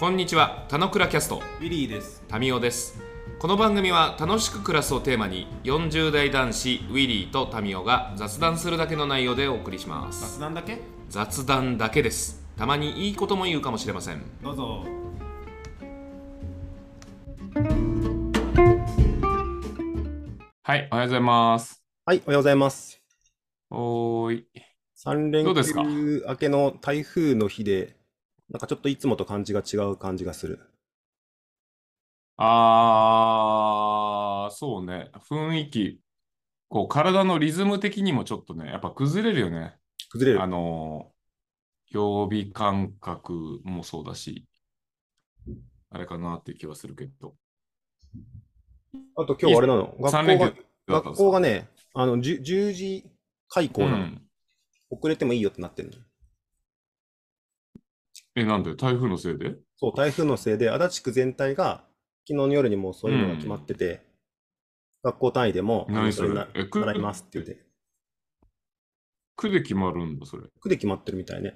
こんにちは、たのくらキャスト、ウィリーです。タミオです。この番組は楽しく暮らすをテーマに、40代男子ウィリーとタミオが雑談するだけの内容でお送りします。雑談だけ？雑談だけです。たまにいいことも言うかもしれません。どうぞ。はい、おはようございます。はい、おはようございます。おーい。3連どうですか？休明けの台風の日で、なんかちょっといつもと感じが違う感じがする。あー、そうね。雰囲気。こう、体のリズム的にもちょっとね、やっぱ崩れるよね。崩れるあ。のー、曜日感覚もそうだし、あれかなっていう気はするけど。あと今日あれなの？学校が学校がね、あの 10, 10時開校なの、うん。遅れてもいいよってなってるの。え、なんで？台風のせいで？そう、台風のせいで足立区全体が昨日の夜にもうそういうのが決まってて、学校単位でも、何それ？なえ区習いますって言って、区で決まるんだ、それ。区で決まってるみたいね。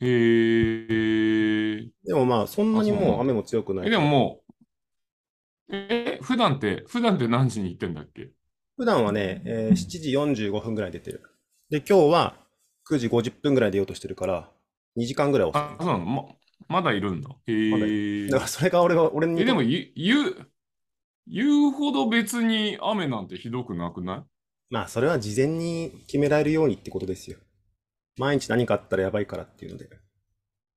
へー。でもまあ、そんなにもう雨も強くない。え、でももう、え、普段って、普段って何時に行ってんだっけ？普段はね、えー7時45分ぐらい出てる。で、今日は9時50分ぐらい出ようとしてるから、2時間ぐらい。あ、そうなの？ま、まだいるんだ。へまだからそれが俺が、俺にえ、でも言う、言う、ほど別に雨なんてひどくなくない？まあ、それは事前に決められるようにってことですよ。毎日何かあったらやばいからっていうので。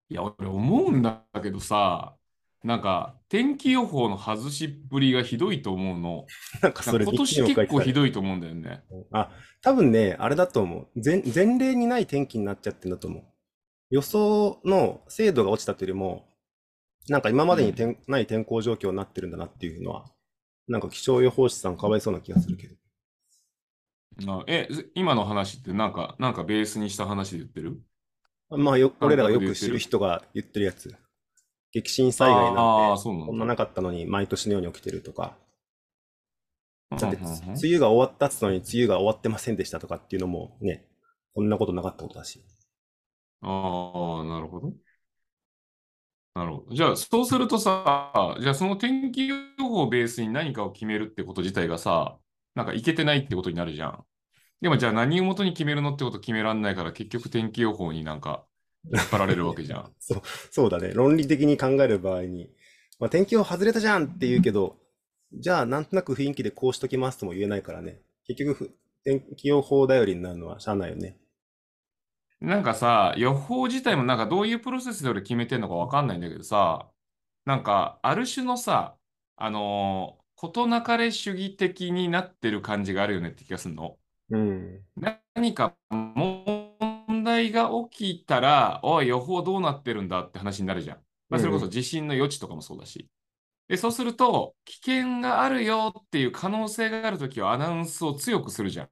いや、俺思うんだけどさ、なんか、天気予報の外しっぷりがひどいと思うの。なんかそれ今年結構ひどいと思うんだよね。あ、多分ね、あれだと思う。前、前例にない天気になっちゃってんだと思う。予想の精度が落ちたというよりも、なんか今までに天ない天候状況になってるんだなっていうのは、なんか気象予報士さんかわいそうな気がするけど。あえ、今の話ってなんか、なんかベースにした話で言ってる？まあよ、俺らがよく知るる人が言ってるやつ。激震災害あなんて、あそうなんだこんななかったのに毎年のように起きてるとか。だって、うんうんうん梅雨が終わったっつのに梅雨が終わってませんでしたとかっていうのもね、こんなことなかったことだし。ああ、なるほど。なるほど。じゃあ、そうするとさ、じゃあその天気予報をベースに何かを決めるってこと自体がさ、なんかいけてないってことになるじゃん。でもじゃあ何をもとに決めるのってこと決めらんないから結局天気予報になんか引っ張られるわけじゃん。そう、そうだね。論理的に考える場合に、まあ、天気予報外れたじゃんって言うけど、じゃあなんとなく雰囲気でこうしときますとも言えないからね。結局、天気予報頼りになるのはしゃあないよね。なんかさ、予報自体もなんかどういうプロセスで俺決めてんのかわかんないんだけどさ、なんかある種のさ、あのー事なかれ主義的になってる感じがあるよねって気がするの。うん。何か問題が起きたら、おい、予報どうなってるんだって話になるじゃん。まあ、それこそ地震の予知とかもそうだし。で、そうすると、危険があるよっていう可能性があるときはアナウンスを強くするじゃん。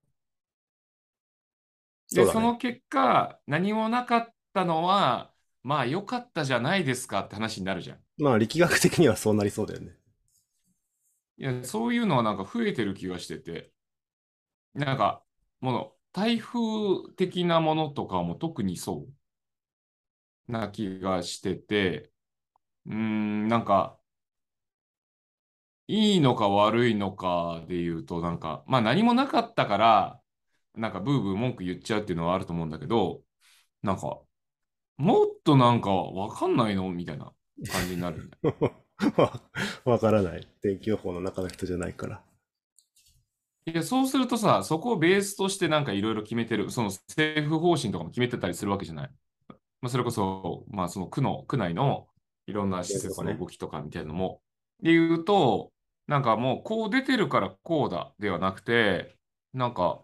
で、その結果、何もなかったのは、まあ良かったじゃないですかって話になるじゃん。まあ力学的にはそうなりそうだよね。いや、そういうのはなんか増えてる気がしてて、なんか、もの、台風的なものとかも特にそうな気がしてて、うーん、なんか、いいのか悪いのかで言うと、なんか、まあ何もなかったから、なんかブーブー文句言っちゃうっていうのはあると思うんだけど、なんか、もっとなんかわかんないの？みたいな感じになるよね。わわからない。天気予報の中の人じゃないから。いや、そうするとさ、そこをベースとしてなんかいろいろ決めてる、その政府方針とかも決めてたりするわけじゃない？まあ、それこそ、まあ、その区の、区内のいろんな施設の動きとかみたいなのも、で言うと、なんかもうこう出てるからこうだではなくて、なんか、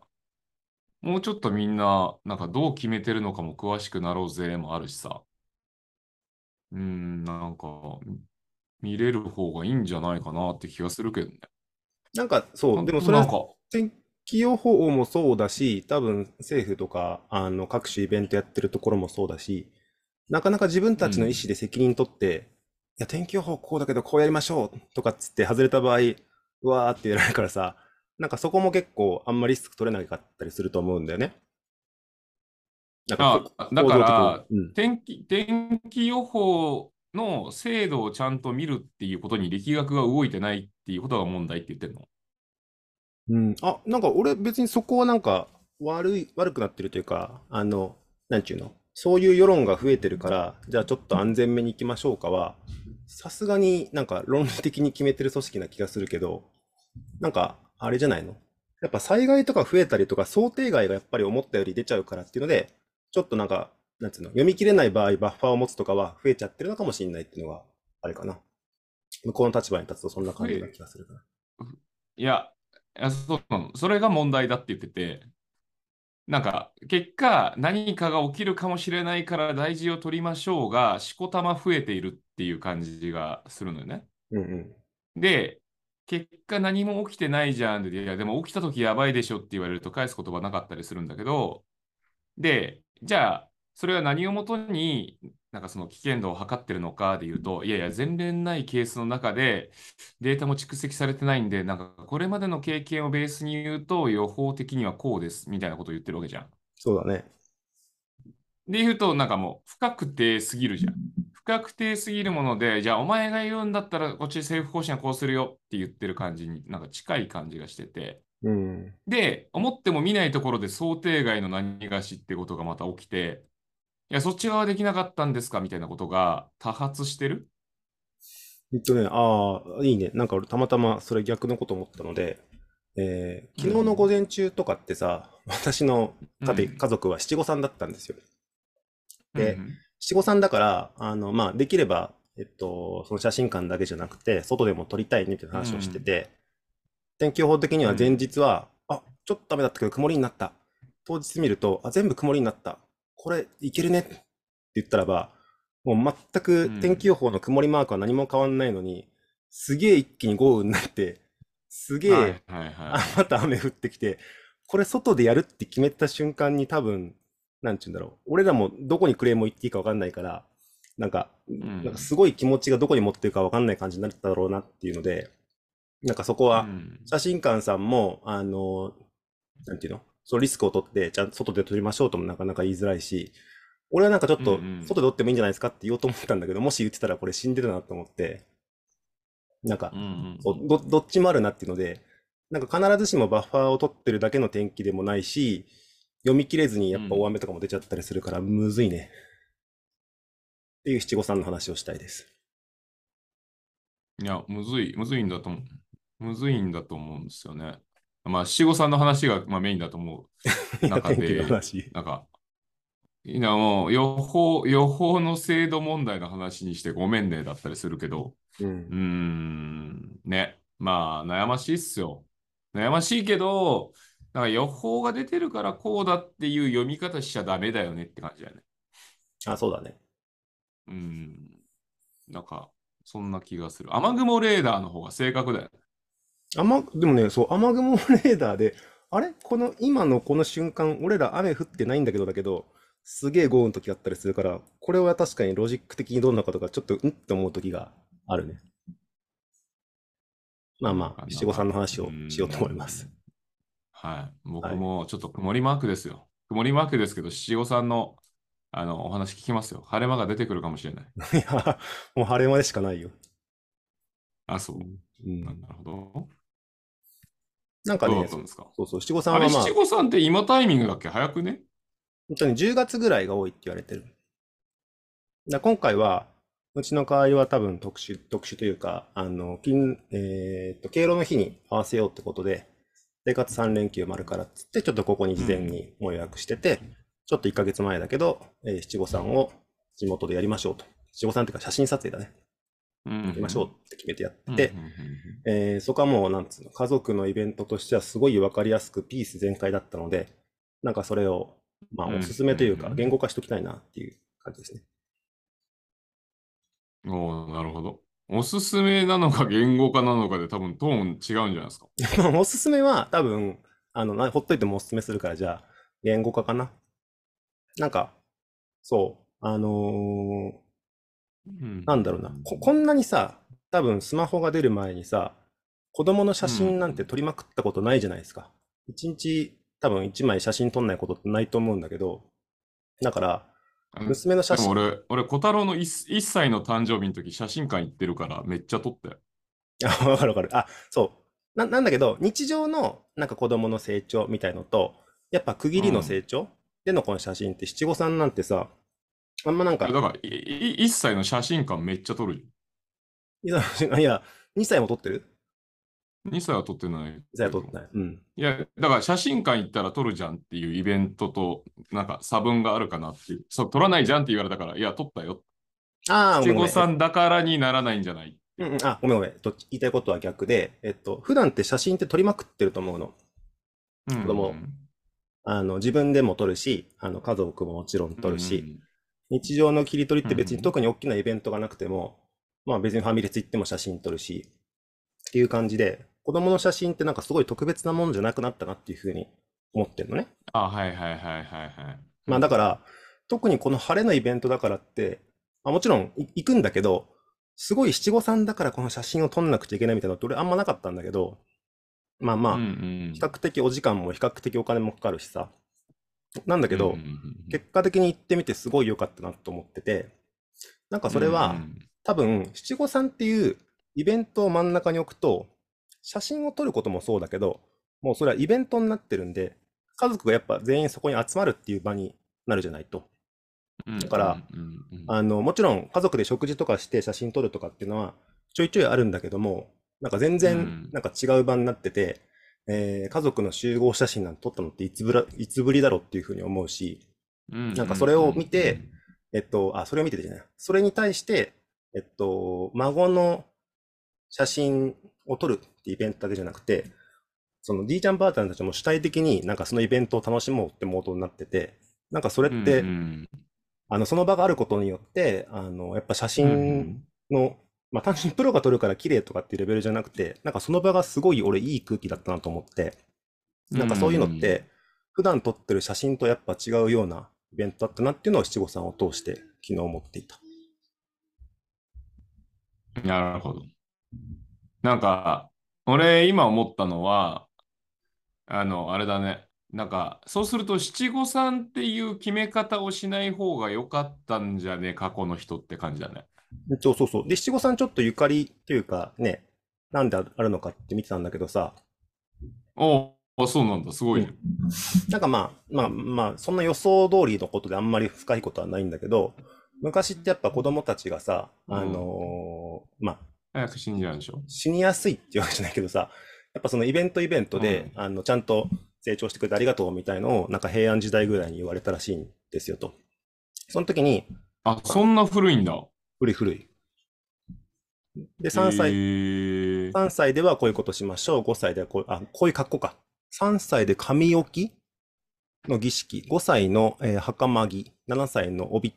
もうちょっとみんな、なんかどう決めてるのかも詳しくなろうぜもあるしさ。うーん、なんか、見れる方がいいんじゃないかなって気がするけどね。なんかそう、でもそれは天気予報もそうだし、多分政府とかあの各種イベントやってるところもそうだし、なかなか自分たちの意思で責任取って、いや、天気予報こうだけどこうやりましょうとかっつって外れた場合、うわーって言われるからさ、なんかそこも結構あんまりリスク取れなかったりすると思うんだよね。だから行動的にうん天気、天気予報の制度をちゃんと見るっていうことに力学が動いてないっていうことが問題って言ってるの？うん。あ、なんか俺別にそこはなんか悪い、悪くなってるというか、あの、なんちゅうの？そういう世論が増えてるから、じゃあちょっと安全めに行きましょうかは、さすがになんか論理的に決めてる組織な気がするけど、なんかあれじゃないの？やっぱ災害とか増えたりとか想定外がやっぱり思ったより出ちゃうからっていうので、ちょっとなんか、なんつうの、読み切れない場合バッファーを持つとかは増えちゃってるのかもしれないっていうのがあれかな。向こうの立場に立つとそんな感じな気がするから。いや、いやそうなの。それが問題だって言ってて、なんか、結果、何かが起きるかもしれないから大事を取りましょうが、しこたま増えているっていう感じがするのよね。うんうん。で、結果何も起きてないじゃんで、いや、でも起きた時やばいでしょって言われると返す言葉なかったりするんだけど、で、じゃあ、それは何をもとに、なんかその危険度を測ってるのかで言うと、いやいや、前例ないケースの中でデータも蓄積されてないんで、なんかこれまでの経験をベースに言うと、予報的にはこうですみたいなことを言ってるわけじゃん。そうだね。で言うと、なんかもう不確定すぎるじゃん。不確定すぎるもので、じゃあお前が言うんだったら、こっち政府方針はこうするよって言ってる感じになんか近い感じがしてて。うん。で、思っても見ないところで想定外の何がしってことがまた起きて、いや、そっち側できなかったんですかみたいなことが多発してる？えっとね、ああ、いいね。なんか俺たまたまそれ逆のこと思ったので、えー昨日の午前中とかってさ、私の家家族は七五三だったんですよ。でうん七五三だから、あの、まあ、できれば、えっと、その写真館だけじゃなくて、外でも撮りたいねっていう話をしてて、天気予報的には前日は、あ、ちょっと雨だったけど曇りになった。当日見ると、あ、全部曇りになった。これ、いけるねって言ったらば、もう全く天気予報の曇りマークは何も変わんないのに、すげえ一気に豪雨になって、すげえ、はいはいはあ、また雨降ってきて、これ外でやるって決めた瞬間に多分、なんちゅうんだろう。俺らもどこにクレームを言っていいか分かんないから、なんか、んなんかすごい気持ちがどこに持ってるか分かんない感じになっただろうなっていうので、なんかそこい。はう、ん写真館さんも、あの、なんていうの？そのリスクを取って、ちゃんと外で撮りましょうともなかなか言いづらいし、俺はなんかちょっとうんうん、外で撮ってもいいんじゃないですかって言おうと思ったんだけど、もし言ってたらこれ死んでるなと思って、なんかうん、うんどどっちもあるなっていうので、なんか必ずしもバッファーを取ってるだけの天気でもないし、読み切れずにやっぱ大雨とかも出ちゃったりするから、むずいね。っていう七五三の話をしたいです。いや、むずい、むずいんだと思う。むずいんだと思うんですよね。まあ、七五三の話が、まあ、メインだと思う。中で、話。なんか、いやもう予報、予報の精度問題の話にしてごめんねだったりするけど、う。うんーん、ね。まあ、悩ましいっすよ。悩ましいけど、なんか予報が出てるからこうだっていう読み方しちゃダメだよねって感じだよね。あ、そうだね。うん。なんか、そんな気がする。雨雲レーダーの方が正確だよね。雨、でもね、そう、雨雲レーダーで、あれ？この、今のこの瞬間、俺ら雨降ってないんだけど、だけど、すげえ豪雨の時あったりするから、これは確かにロジック的にどんなことか、ちょっと、んって思う時があるね。まあまあ、七五三の話をしようと思います。はい。僕もちょっと曇りマークですよ。曇りマークですけど、七五三のあのお話聞きますよ。晴れ間が出てくるかもしれない。いや、もう晴れ間でしかないよ。あ、そう。うんなるほど。なんかねどうだった、んですか？そうそう、七五三はまあ、七五三って今タイミングだっけ？早くね？本当に10月ぐらいが多いって言われてる。だ今回は、うちの代わりは多分特殊、特殊というか、あの、金、えーっと、敬老の日に合わせようってことで、で、かつ3連休もあるからっつって、ちょっとここに事前にもう予約してて、ちょっと1ヶ月前だけど、えー七五三を地元でやりましょうと。七五三っていうか写真撮影だね。うんやりましょうって決めてやってえーそこはもう、なんつうの、家族のイベントとしてはすごい分かりやすくピース全開だったので、なんかそれを、まあ、うんおすすめというか、うん言語化しときたいなっていう感じですね。おーなるほど。おすすめなのか言語化なのかで多分トーン違うんじゃないですか。まあ、おすすめは多分、あの、なほっといてもおすすめするから、じゃあ、言語化かな？なんか、そう、あのーうんなんだろうなこ、こんなにさ、多分スマホが出る前にさ、子供の写真なんて撮りまくったことないじゃないですか。一日多分一枚写真撮んないことってないと思うんだけど、だから、娘の写真。俺、俺、小太郎の 1, 1歳の誕生日の時、写真館行ってるから、めっちゃ撮ったよ。あ、わかるわかる。あ、そう。な、なんだけど、日常のなんか子供の成長みたいのと、やっぱ区切りの成長でのこの写真って七五三なんてさ、あんまなんか、だから、いい1歳の写真館めっちゃ撮るいや、いや2歳も撮ってる？2歳は撮ってない。?2 歳は撮ってない。うん。いや、だから写真館行ったら撮るじゃんっていうイベントと、なんか差分があるかなっていう。そう、撮らないじゃんって言われたから、いや、撮ったよ。ああ、七五三だからにならないんじゃないうんうん、あ、ごめんごめん。と言いたいことは逆で、えっと、普段って写真って撮りまくってると思うの。うん子供あの、自分でも撮るし、あの、家族ももちろん撮るし、日常の切り取りって別うんに特に大きなイベントがなくても、まあ別にファミレス行っても写真撮るし、っていう感じで、子供の写真ってなんかすごい特別なものじゃなくなったなっていうふうに思ってるのね。あ、はいはいはいはいはい。まあだから、特にこの晴れのイベントだからって、まあ、もちろんい行くんだけど、すごい七五三だからこの写真を撮んなくちゃいけないみたいなのって俺あんまなかったんだけど、まあまあ、比較的お時間も比較的お金もかかるしさ。なんだけど、結果的に行ってみてすごい良かったなと思ってて、なんかそれは、多分七五三っていうイベントを真ん中に置くと、写真を撮ることもそうだけど、もうそれはイベントになってるんで、家族がやっぱ全員そこに集まるっていう場になるじゃないと。うんだからうんうんうんあの、もちろん家族で食事とかして写真撮るとかっていうのはちょいちょいあるんだけども、なんか全うん然なんか違う場になってて、えー家族の集合写真なんて撮ったのっていつぶら、いつぶりだろうっていうふうに思うし、なんかそれを見て、えっと、あ、それを見ててじゃない。それに対して、えっと、孫の写真を撮るってイベントだけじゃなくて、そのじいちゃんばあちゃんたちも主体的になんかそのイベントを楽しもうってモードになってて、なんかそれって、うんうんあの、その場があることによって、あの、やっぱ写うんう真んの、まあ単純にプロが撮るから綺麗とかっていうレベルじゃなくて、なんかその場がすごい俺いい空気だったなと思って、なんかそういうのって、普段撮ってる写真とやっぱ違うようなイベントだったなっていうのを七五三を通して昨日思っていた。なるほど。なんか、俺今思ったのは、あの、あれだね。なんか、そうすると七五三っていう決め方をしない方が良かったんじゃね、過去の人って感じだね。そうそうそう。で、七五三ちょっとゆかりっていうかね、なんであるのかって見てたんだけどさ、おお、そうなんだ、すごいね。なんかまあ、まあまあ、そんな予想通りのことであんまり深いことはないんだけど、昔ってやっぱ子供たちがさ、あのーまあ、早く死んじゃうんでしょ。死にやすいっていうわけじゃないけどさ、やっぱそのイベントイベントで、あの、ちゃんと成長してくれてありがとうみたいのを、なんか平安時代ぐらいに言われたらしいんですよと。その時に、あ、そんな古いんだ。古い古い。で、3歳、へー3歳ではこういうことしましょう。5歳ではこう、あ、こういう格好か。3歳で髪置きの儀式、5歳の、えー袴着、7歳の帯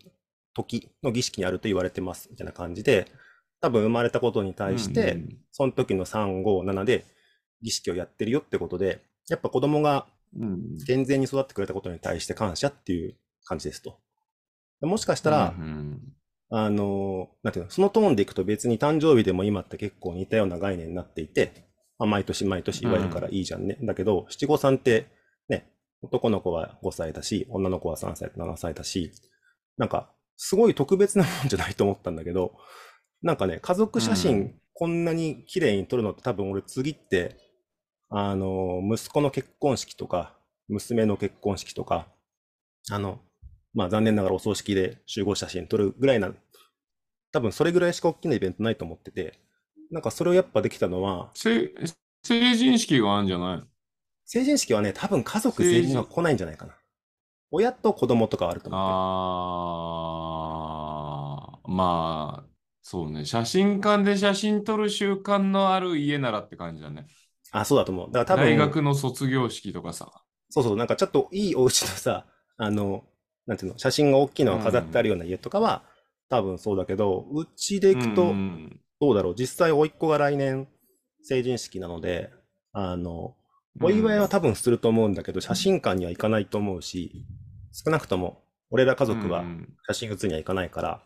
時の儀式にあると言われてます。みたいな感じで、多分生まれたことに対して、うんその時の3、5、7で儀式をやってるよってことで、やっぱ子供がうん健全に育ってくれたことに対して感謝っていう感じですと。もしかしたら、うんあの、なんていうの、そのトーンでいくと別に誕生日でも今って結構似たような概念になっていて、まあ、毎年毎年祝えるからいいじゃんね。だけど、七五三ってね、男の子は5歳だし、女の子は3歳と7歳だし、なんか、すごい特別なもんじゃないと思ったんだけど、なんかね、家族写う真こんなに綺麗に撮るのって多分俺次って、あの、息子の結婚式とか、娘の結婚式とか、あの、まあ残念ながらお葬式で集合写真撮るぐらいな、多分それぐらいしか大きなイベントないと思ってて、なんかそれをやっぱできたのは、せ成人式があるんじゃないの？成人式はね、多分家族全員は来ないんじゃないかな。親と子供とかはあると思うああ、まあ、そうね。写真館で写真撮る習慣のある家ならって感じだね。あ、そうだと思う。だから多分、大学の卒業式とかさ。そうそう、なんかちょっといいお家のさ、あの、なんていうの、写真が大きいのが飾ってあるような家とかは、多分そうだけど、うちで行くと、うんどうだろう、実際、甥っ子が来年成人式なので、あの、お祝いは多分すると思うんだけど、写真館には行かないと思うし、少なくとも、俺ら家族はうん写真写りには行かないから、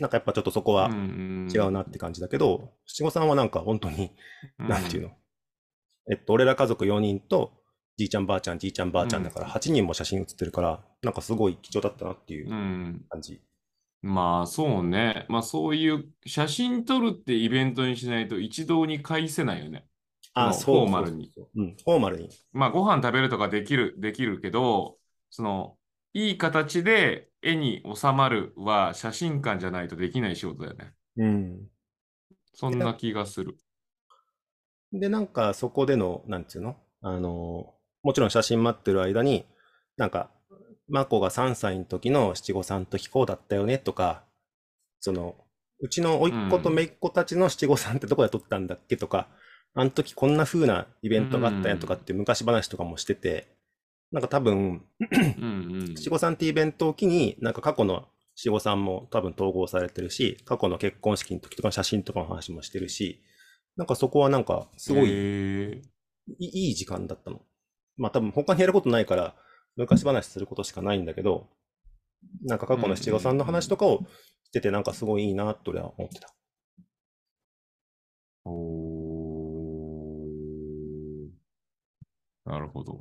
なんかやっぱちょっとそこはうん違うなって感じだけど、七五三はなんか本当に、うんなんていうの、えっと、俺ら家族4人と、じいちゃんばあちゃん、じいちゃんばあちゃんだから、8人も写真写ってるから、なんかすごい貴重だったなっていううん。感じ。まあそうね。まあそういう写真撮るってイベントにしないと一堂に会せないよね。あ、そそうう。フォーマルにそうそうそう。うん、フォーマルに。まあご飯食べるとかできる、できるけど、その、いい形で絵に収まるは写真館じゃないとできない仕事だよね。うん。そんな気がする。で、なんかそこでの、なんていうの？あの、もちろん写真待ってる間に、なんか、マコが3歳の時の七五三の時こうだったよねとか、その、うちの甥っ子と姪っ子たちの七五三ってどこで撮ったんだっけとか、あの時こんな風なイベントがあったやんとかって昔話とかもしてて、なんか多分。七五三ってイベントを機に、なんか過去の七五三も多分統合されてるし、過去の結婚式の時とかの写真とかの話もしてるし、なんかそこはなんかすごいいい時間だったの。まあ多分他にやることないから、昔話することしかないんだけど、なんか過去の七五三の話とかをしてて、なんかすごいいいなと俺は思ってた。おーなるほど。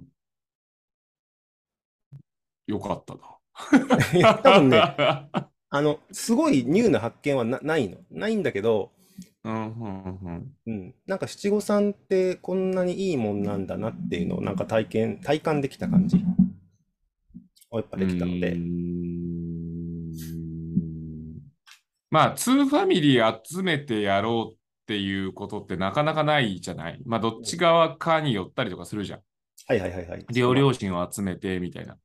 よかった いや多分ね、な。あの、すごい new な発見はなないの。ないんだけど、うんうんうんうん、なんか七五三ってこんなにいいもんなんだなっていうのをなんか体験、体感できた感じをやっぱできたのでまあ、 two family 集めてやろうっていうことってなかなかないじゃない？まあ、どっち側かに寄ったりとかするじゃん。はいはいはいはい。両両親を集めてみたいな。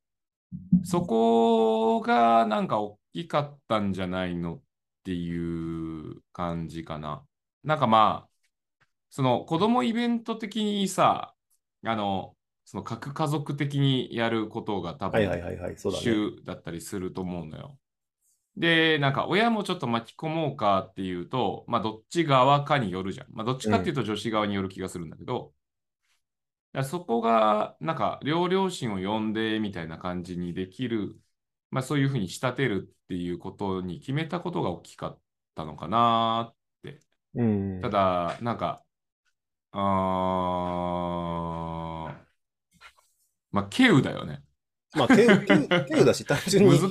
そこがなんか大きかったんじゃないのっていう感じかな。なんかまあ、その子供イベント的にさ、あの、その核家族的にやることが多分はいはい、そうだったりすると思うのよ。で、なんか親もちょっと巻き込もうかっていうと、まあどっち側かによるじゃん。まあどっちかっていうと女子側による気がするんだけど、らそこがなんか両両親を呼んでみたいな感じにできる、まあそういうふうに仕立てるっていうことに決めたことが大きかったのかな。うん。ただ、なんか、あーまあ、稀有だよね。まあ、手手手だし、単純に、むず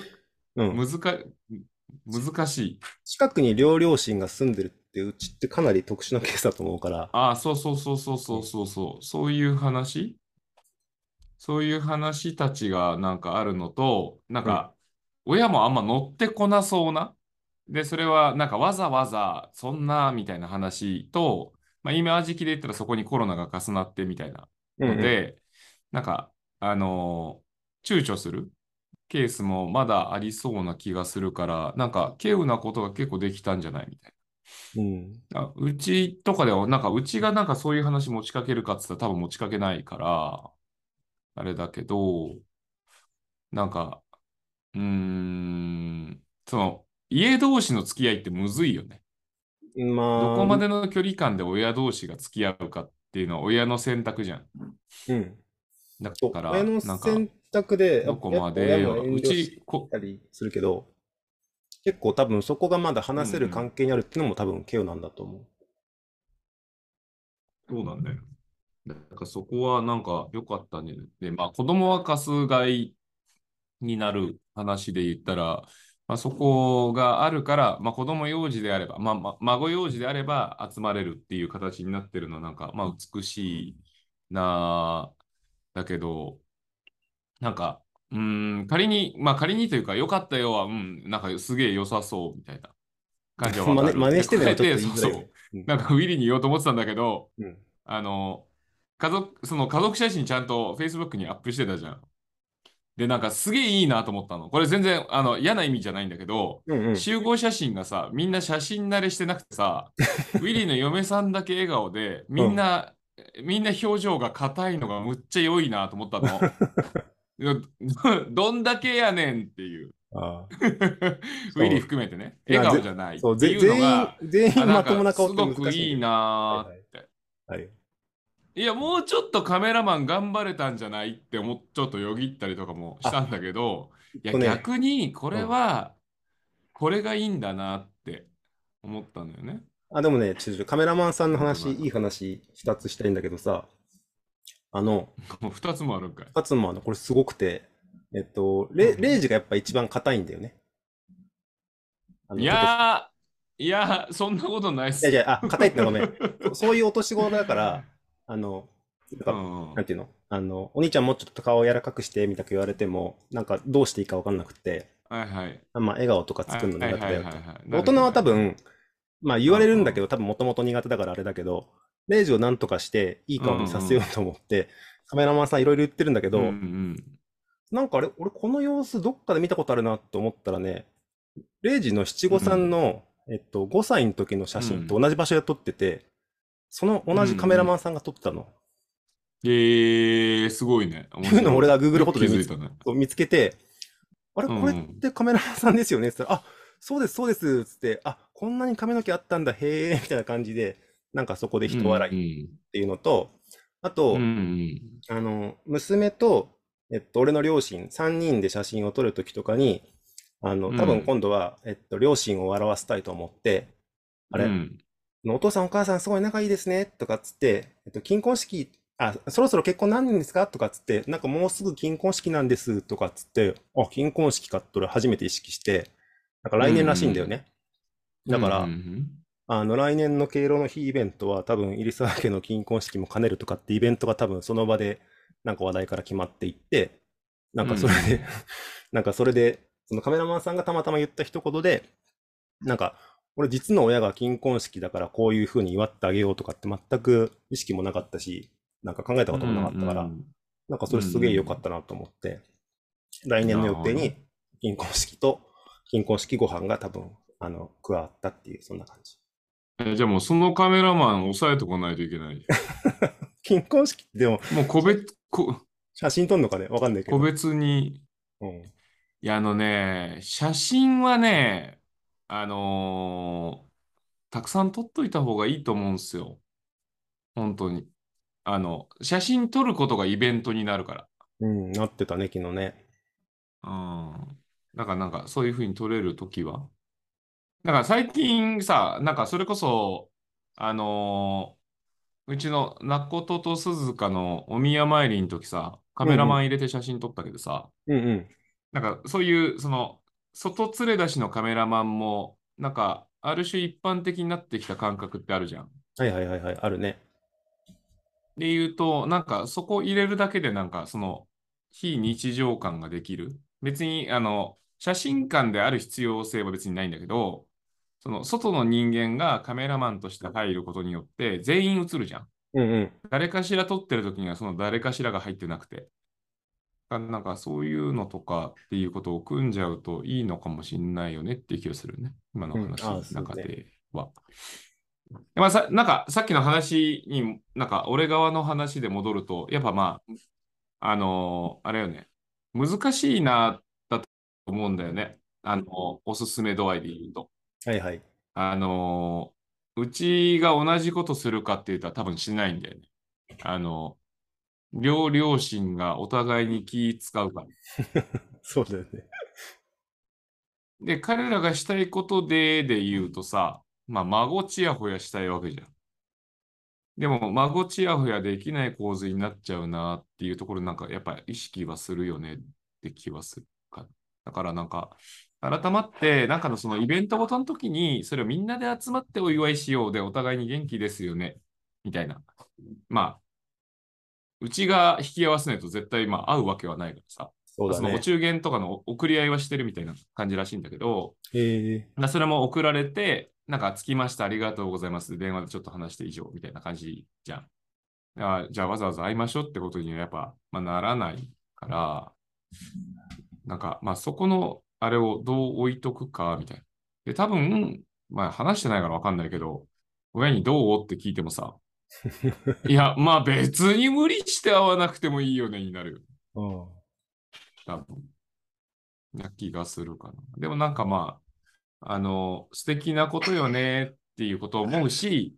うん、むずか難しい。近くに両両親が住んでるってうちってかなり特殊なケースだと思うから、ああ、そうそうそうそうそうそう。そう。そういう話？そういう話たちがなんかあるのと、なんか、親もあんま乗ってこなそうな？で、それはなんかわざわざそんなみたいな話と、まあ今時期で言ったらそこにコロナが重なってみたいなうんうん。ので、なんか、あのー躊躇する？ケースもまだありそうな気がするから、なんか、稀有なことが結構できたんじゃない？みたいうん、な。あうちとかでは、なんか、うちがなんかそういう話持ちかけるかって言ったら多分持ちかけないから、あれだけど、なんか、うーん、その、家同士の付き合いってむずいよね。まあ、どこまでの距離感で親同士が付き合うかっていうのは親の選択じゃん。うん、だから、親のなんか、選択で、どこまでうち、こ、たりするけど、結構多分そこがまだ話せる関係にあるっていうのも多分ケウなんだと思う。そうなんだよ。だからそこはなんか良かったね。で、まあ子供は貸す買いになる話で言ったら、まあ、そこがあるから、まあ子供幼児であれば、まあ、ま孫幼児であれば集まれるっていう形になってるのはなんか、まあ美しいなあだけど、なんか、うーん、仮に、まあ仮にというか良かったよは、うん、なんかすげえ良さそうみたいな感じはわか真る。似 真似してるのはちそうそうよね。うんなんかウィリーに言おうと思ってたんだけど、うんあの、家族、その家族写真ちゃんと Facebook にアップしてたじゃん。で、なんかすげえいいなと思ったの。これ全然あの嫌な意味じゃないんだけど、うんうん。集合写真がさ、みんな写真慣れしてなくてさ、ウィリーの嫁さんだけ笑顔で、みんな、みんな表情が硬いのがむっちゃ良いなと思ったの。どんだけやねんっていう。ああ ウィリー含めてね、笑顔じゃないっていうの全員が、、全員まともなか顔すごくいい。なーって。はい。いや、もうちょっとカメラマン頑張れたんじゃないって思っちょっとよぎったりとかもしたんだけど、いや、逆にこれは、これがいいんだなって思ったのよね。あ、でもね、ちょっとカメラマンさんの話、いい話、二つしたいんだけどさ、あの、もう2つもあるんかい。二つもあの、これすごくて、えっと、レレイジがやっぱ一番硬いんだよね。いやー、いやー、そんなことないっす。いやいや、あ、硬いってごめん。そそういうお年頃だから、あの、なんなんていうの？あの、お兄ちゃんもうちょっと顔柔らかくしてみたく言われても、なんかどうしていいかわかんなくて、はいはい。あまあ笑顔とか作るの苦手だよ大人は多分、まあ言われるんだけど、多分もともと苦手だからあれだけど、レイジをなんとかしていい顔にさせようと思って、カメラマンさんいろいろ言ってるんだけど、うんうんなんかあれ、俺この様子どっかで見たことあるなと思ったらね、レイジの七五三の、えっと、5歳の時の写真と同じ場所で撮ってて、その同じカメラマンさんが撮ってたの。えー、すごいね。面っていうのを俺が Google フォトで見つね。見つけて、あれ、うんこれってカメラマンさんですよねって言ったら、あ、そうです、そうです、つって、あ、こんなに髪の毛あったんだ、へえ、みたいな感じで、なんかそこで人笑いっていうのと、あと、あの、娘と、えっと、俺の両親、3人で写真を撮るときとかに、あの、多分今度は、えっと、両親を笑わせたいと思って、あれ、うん。お父さんお母さんすごい仲いいですね、とかっつって、えっと、金婚式、あ、そろそろ結婚何年ですか？とかっつって、なんかもうすぐ金婚式なんです、とかっつって、あ、金婚式かって俺初めて意識して、なんか来年らしいんだよね。だから、あの、来年の敬老の日イベントは多分、入沢家の金婚式も兼ねるとかってイベントが多分その場でなんか話題から決まっていって、なんかそれで、なんかそれで、そのカメラマンさんがたまたま言った一言で、なんか、俺実の親が金婚式だからこういう風に祝ってあげようとかって全く意識もなかったし、なんか考えたこともなかったから、うんうんなんかそれすげえ良かったなと思って、来年の予定に金婚式と金婚式ご飯が多分、あの、加わったっていう、そんな感じ。えじゃあもうそのカメラマン押さえとかないといけない。金婚式ってでも、もう個別、こ写真撮んのかね？わかんないけど。個別に。うん。いや、あのね、写真はね、あのーたくさん撮っといた方がいいと思うんですよ。本当に。あの、写真撮ることがイベントになるから。うん、なってたね、昨日ね。うん。だからなんかそういうふうに撮れるときは。だから最近さ、なんかそれこそ、あのーうちのナコトと鈴鹿のお宮参りの時さ、カメラマン入れて写真撮ったけどさ、うんうん。なんかそういう、その、外連れ出しのカメラマンも、なんか、ある種一般的になってきた感覚ってあるじゃん。はいはいはいはい、あるね。で言うと、なんかそこ入れるだけで、なんかその、非日常感ができる。別に、あの、写真館である必要性は別にないんだけど、その、外の人間がカメラマンとして入ることによって、全員映るじゃん。うんうん。誰かしら撮ってる時には、その誰かしらが入ってなくて。あなんかそういうのとかっていうことを組んじゃうといいのかもしれないよねっていう気がするね。今の話のうんあそうね中では。まあ、さなんかさっきの話に、なんか俺側の話で戻ると、やっぱまあ、あのーあれよね、難しいな、だと思うんだよね。あの、おすすめ度合いで言うと。はいはい。あのーうちが同じことするかって言ったら多分しないんだよね。あの、両両親がお互いに気使うから。そうだよね。で、彼らがしたいことで、で言うとさ、まあ、孫ちやほやしたいわけじゃん。でも、孫ちやほやできない構図になっちゃうなっていうところ、なんかやっぱり意識はするよねって気はするか。だからなんか、改まって、なんかのそのイベントごとの時に、それをみんなで集まってお祝いしようで、お互いに元気ですよね、みたいな。まあ、うちが引き合わせないと絶対、まあ、会うわけはないからさ。そうだね。そのお中元とかの送り合いはしてるみたいな感じらしいんだけど、へえなそれも送られて、なんか、着きました、ありがとうございます。電話でちょっと話して以上、みたいな感じじゃん。あじゃあ、わざわざ会いましょうってことにはやっぱ、まあ、ならないから、なんか、まあ、そこの、あれをどう置いとくか、みたいな。で、多分、まあ、話してないからわかんないけど、親にどうって聞いてもさ、いや、まあ別に無理して会わなくてもいいよね、になるよ。うん。多分。な気がするかな。でもなんかまあ、あの、素敵なことよねっていうことを思うし、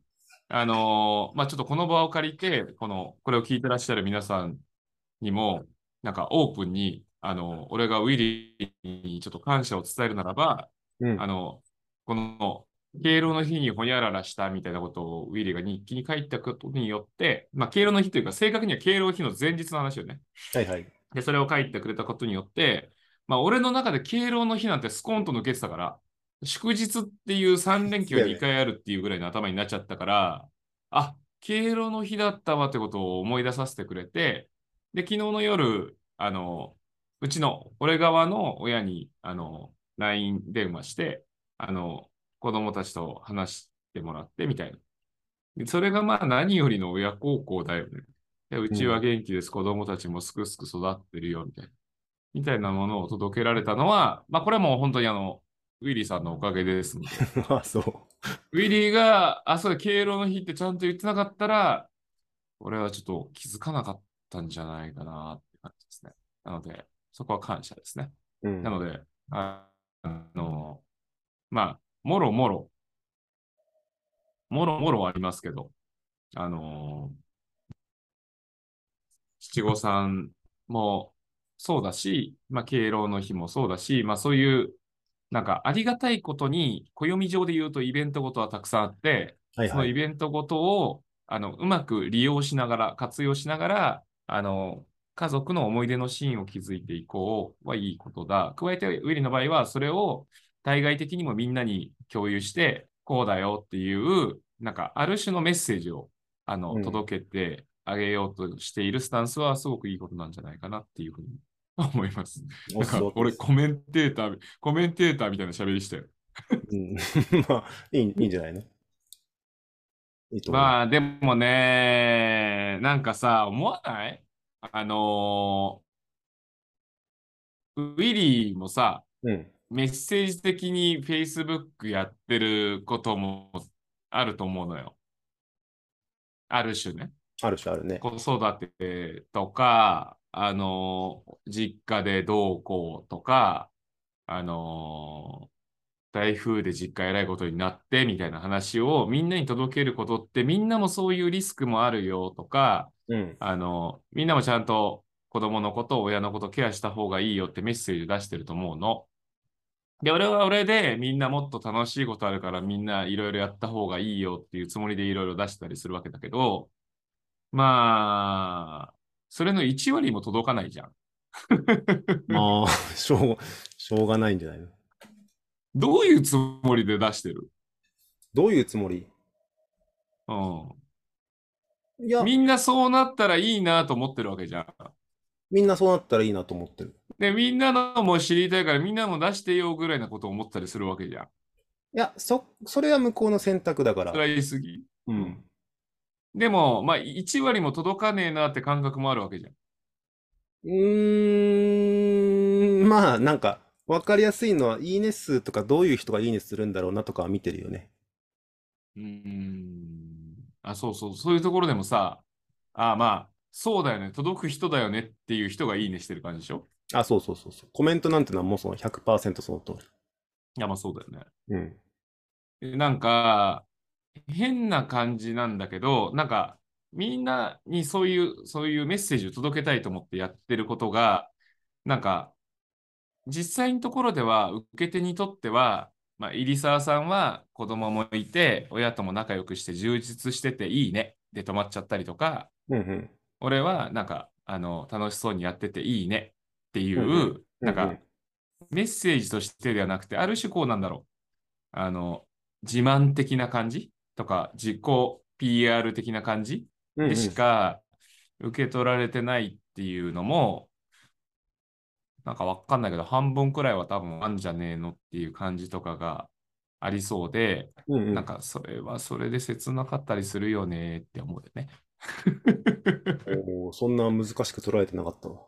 あの、まあちょっとこの場を借りて、この、これを聞いてらっしゃる皆さんにも、なんかオープンに、あの、俺がウィリーにちょっと感謝を伝えるならば、うん。あの、この敬老の日にほにゃららしたみたいなことをウィリーが日記に書いたことによって、まあ、敬老の日というか、正確には敬老の日の前日の話よね。はいはい。で、それを書いてくれたことによって、まあ、俺の中で敬老の日なんてスコーンと抜けてたから、祝日っていう3連休が2回あるっていうぐらいの頭になっちゃったから、あ、敬老の日だったわってことを思い出させてくれて、で、昨日の夜、あの、うちの、俺側の親に、あの、LINE 電話して、あの、子供たちと話してもらってみたいな。でそれがまあ何よりの親孝行だよね。でうちは元気です、子供たちもすくすく育ってるよ、みたいな。みたいなものを届けられたのは、まあこれはもう本当にあの、ウィリーさんのおかげですので。あ、そう。ウィリーが、あ、それ敬老の日ってちゃんと言ってなかったら、俺はちょっと気づかなかったんじゃないかなって感じですね。なので、そこは感謝ですね。うんなので、ああの、まあ、もろもろ、もろもろはありますけど、あの七五三もそうだし、まあ、敬老の日もそうだし、まあ、そういう、なんかありがたいことに、暦上で言うとイベントごとはたくさんあって、そのイはいはい。ベントごとをあのうまく利用しながら、活用しながら、あの家族の思い出のシーンを築いていこうはいいことだ。加えて、ウィリの場合は、それを対外的にもみんなに共有して、こうだよっていう、なんかある種のメッセージをあの、うん届けてあげようとしているスタンスはすごくいいことなんじゃないかなっていうふうに思います。なんか俺コメンテーター、コメンテーターみたいな喋りしたよ。うん、まあ、いい いいんじゃないの？まあでもね、なんかさ、思わない？あのーウィリーもさ、うん。メッセージ的に Facebook やってることもあると思うのよ。ある種ね。ある種あるね。子育てとか、あのー実家でどうこうとか、あのー台風で実家えらいことになってみたいな話をみんなに届けることってみんなもそういうリスクもあるよとか、うん。あの、みんなもちゃんと子供のこと、親のことケアした方がいいよってメッセージ出してると思うの。で、俺は俺でみんなもっと楽しいことあるからみんないろいろやった方がいいよっていうつもりでいろいろ出したりするわけだけど、まあ、それの1割も届かないじゃん。まあ、しょう、しょうがないんじゃないの？どういうつもりで出してる？どういうつもり？うん。いや、みんなそうなったらいいなと思ってるわけじゃん。みんなそうなったらいいなと思ってる。で、みんなのも知りたいからみんなも出してよぐらいなことを思ったりするわけじゃん。いや、そ、それは向こうの選択だからそ。れは言い過ぎ。うん。でも、まあ、1割も届かねえなって感覚もあるわけじゃん。うーん、まあ、なんか、わかりやすいのは、いいね数とか、どういう人がいいねするんだろうなとかは見てるよね。うーん。あ、そうそう。そういうところでもさ、あまあ、そうだよね。届く人だよねっていう人がいいねしてる感じでしょ？あ、そうそうそうそう。コメントなんてのはもうその100%その通いや、まあそうだよね。り。うん。でなんか、変な感じなんだけど、なんか、みんなにそういう、そういうメッセージを届けたいと思ってやってることが、なんか、実際のところでは、受け手にとっては、まあ、入澤さんは子供もいて、親とも仲良くして充実してていいねで止まっちゃったりとか、うんうん。俺はなんか、あの、楽しそうにやってていいねっていうんうう、なんか、メッセージとしてではなくて、ある種こうなんだろう。あの、自慢的な感じ？とか、自己 PR 的な感じ？うんうん。でしか受け取られてないっていうのも、なんかわかんないけど、半分くらいは多分あんじゃねえのっていう感じとかがありそうで、うんうんなんかそれはそれで切なかったりするよねって思うよね。おーそんな難しく捉えてなかったわ。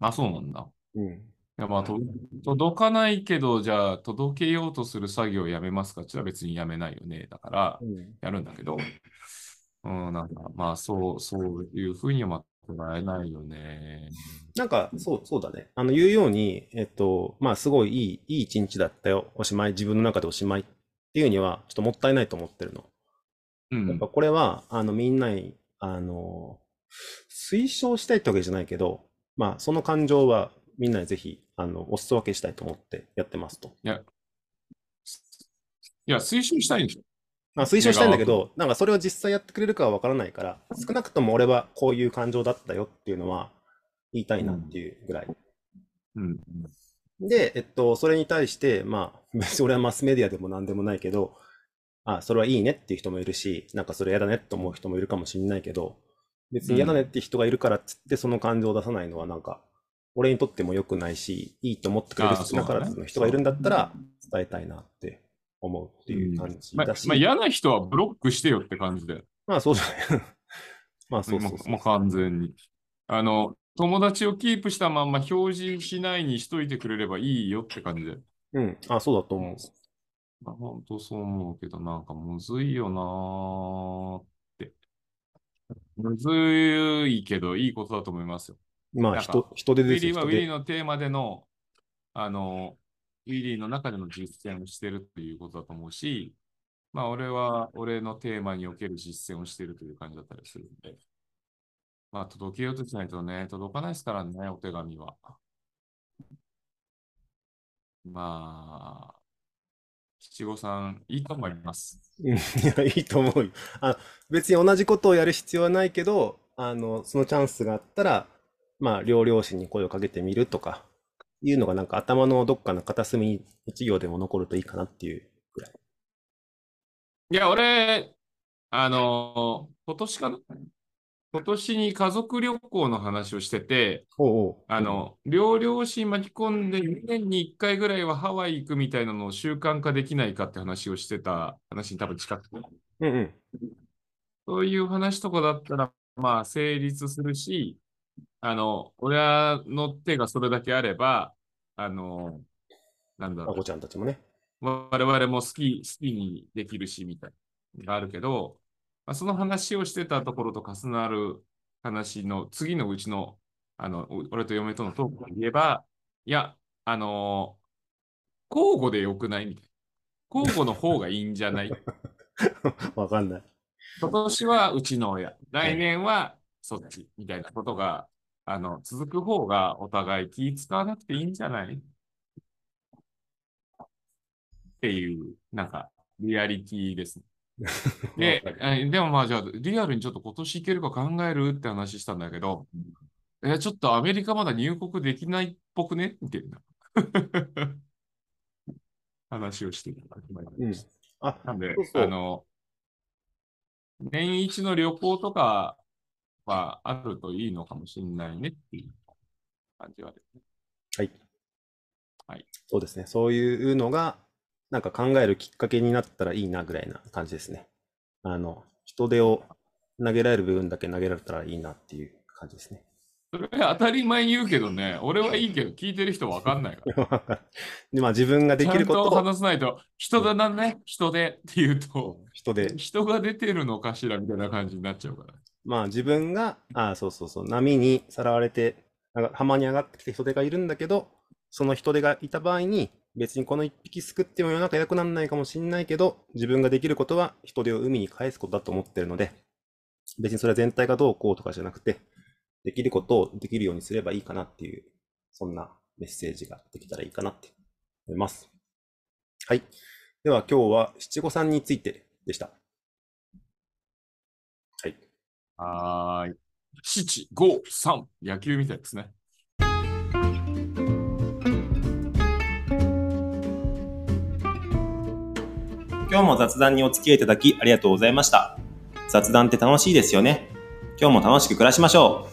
あ、そうなんだ。うん。いやまあ、と届かないけど、じゃあ届けようとする作業をやめますか？って別にやめないよね。だから、うんやるんだけど、うん、なんか、まあ、そう、そういうふうには捉えないよね。なんか、そう、そうだね。あの、言うように、えっと、まあ、すごいいい、いい一日だったよ。おしまい、自分の中でおしまいっていうには、ちょっともったいないと思ってるの。うんやっぱ。これは、あの、みんなに、あの、推奨したいってわけじゃないけど、まあ、その感情は、みんなにぜひ、あの、お裾分けしたいと思ってやってますと。いや、いや、推奨したいんでしょ。まあ、推奨したいんだけど、なんかそれを実際やってくれるかはわからないから、少なくとも俺はこういう感情だったよっていうのは言いたいなっていうぐらい。うん。で、えっと、それに対して、まあ、別に俺はマスメディアでも何でもないけど、あ、それはいいねっていう人もいるし、なんかそれ嫌だねって思う人もいるかもしれないけど、別に嫌だねって人がいるからっつってその感情を出さないのはなんか、俺にとっても良くないし、いいと思ってくれる少なからずの人がいるんだったら伝えたいなって思うっていう感じまあだし、まあ、嫌な人はブロックしてよって感じで。まあそうじゃない。まあそうそうそうもう完全に。あの、友達をキープしたまんま表示しないにしといてくれればいいよって感じで。うん、あ、そうだと思う。まあ、本当そう思うけど、なんかむずいよなーって。むずいけど、いいことだと思いますよ。まあ人、人手ウィですよ、リーはウィリー。のテーマでの、あの、ウィリーの中での実践をしてるっていうことだと思うし、まあ、俺は俺のテーマにおける実践をしてるという感じだったりするんで、まあ、届けようとしないとね、届かないですからね、お手紙は。まあ、七五三、いいと思います。いや、いいと思うよ。あ、別に同じことをやる必要はないけど、あの、そのチャンスがあったら、まあ、両両親に声をかけてみるとか、いうのがなんか頭のどっかの片隅に一行でも残るといいかなっていうぐらい。いや、俺、あの、今年かな？今年に家族旅行の話をしてて、おうおう。あの、両両親巻き込んで2年に1回ぐらいはハワイ行くみたいなのを習慣化できないかって話をしてた話に多分近くて、うんうん。そういう話とかだったら、まあ成立するし、あの、親の手がそれだけあれば、あの、なんだろうちゃんたちもね。我々も好き、好きにできるし、みたいなのがあるけど、まあ、その話をしてたところと重なる話の次のうちの、あの、お俺と嫁とのトークで言えば、いや、あのー交互でよくないみたいな。交互の方がいいんじゃない？わかんない。今年はうちの親、来年はそっち、みたいなことが、あの、続く方がお互い気使わなくていいんじゃない？っていう、なんか、リアリティですね。で、えでもまあじゃあ、リアルにちょっと今年行けるか考えるって話したんだけど、え、ちょっとアメリカまだ入国できないっぽくね？みたいな 話をしてた。うん。あ、なんでそう、そうあの、年一の旅行とかはあるといいのかもしれないねっていう感じはあるね。はい。はい。そうですね。そういうのが、なんか考えるきっかけになったらいいなぐらいな感じですね。あの、人手を投げられる部分だけ投げられたらいいなっていう感じですね。それ当たり前言うけどね、俺はいいけど聞いてる人わかんないから。で、まあ自分がでちゃんきることを話さないと、人だなね、人でって言うと、人で、人が出てるのかしらみたいな感じになっちゃうから。まあ自分が、ああ、そうそうそう、波にさらわれて、浜に上がってきて人手がいるんだけど、その人手がいた場合に、別にこの一匹すくっても世の中良くならないかもしれないけど、自分ができることは人手を海に返すことだと思ってるので、別にそれは全体がどうこうとかじゃなくて、できることをできるようにすればいいかなっていう、そんなメッセージができたらいいかなって思います。はい。では今日は七五三についてでした。はーい。七、五、三。野球みたいですね。今日も雑談にお付き合いいただきありがとうございました。雑談って楽しいですよね。今日も楽しく暮らしましょう。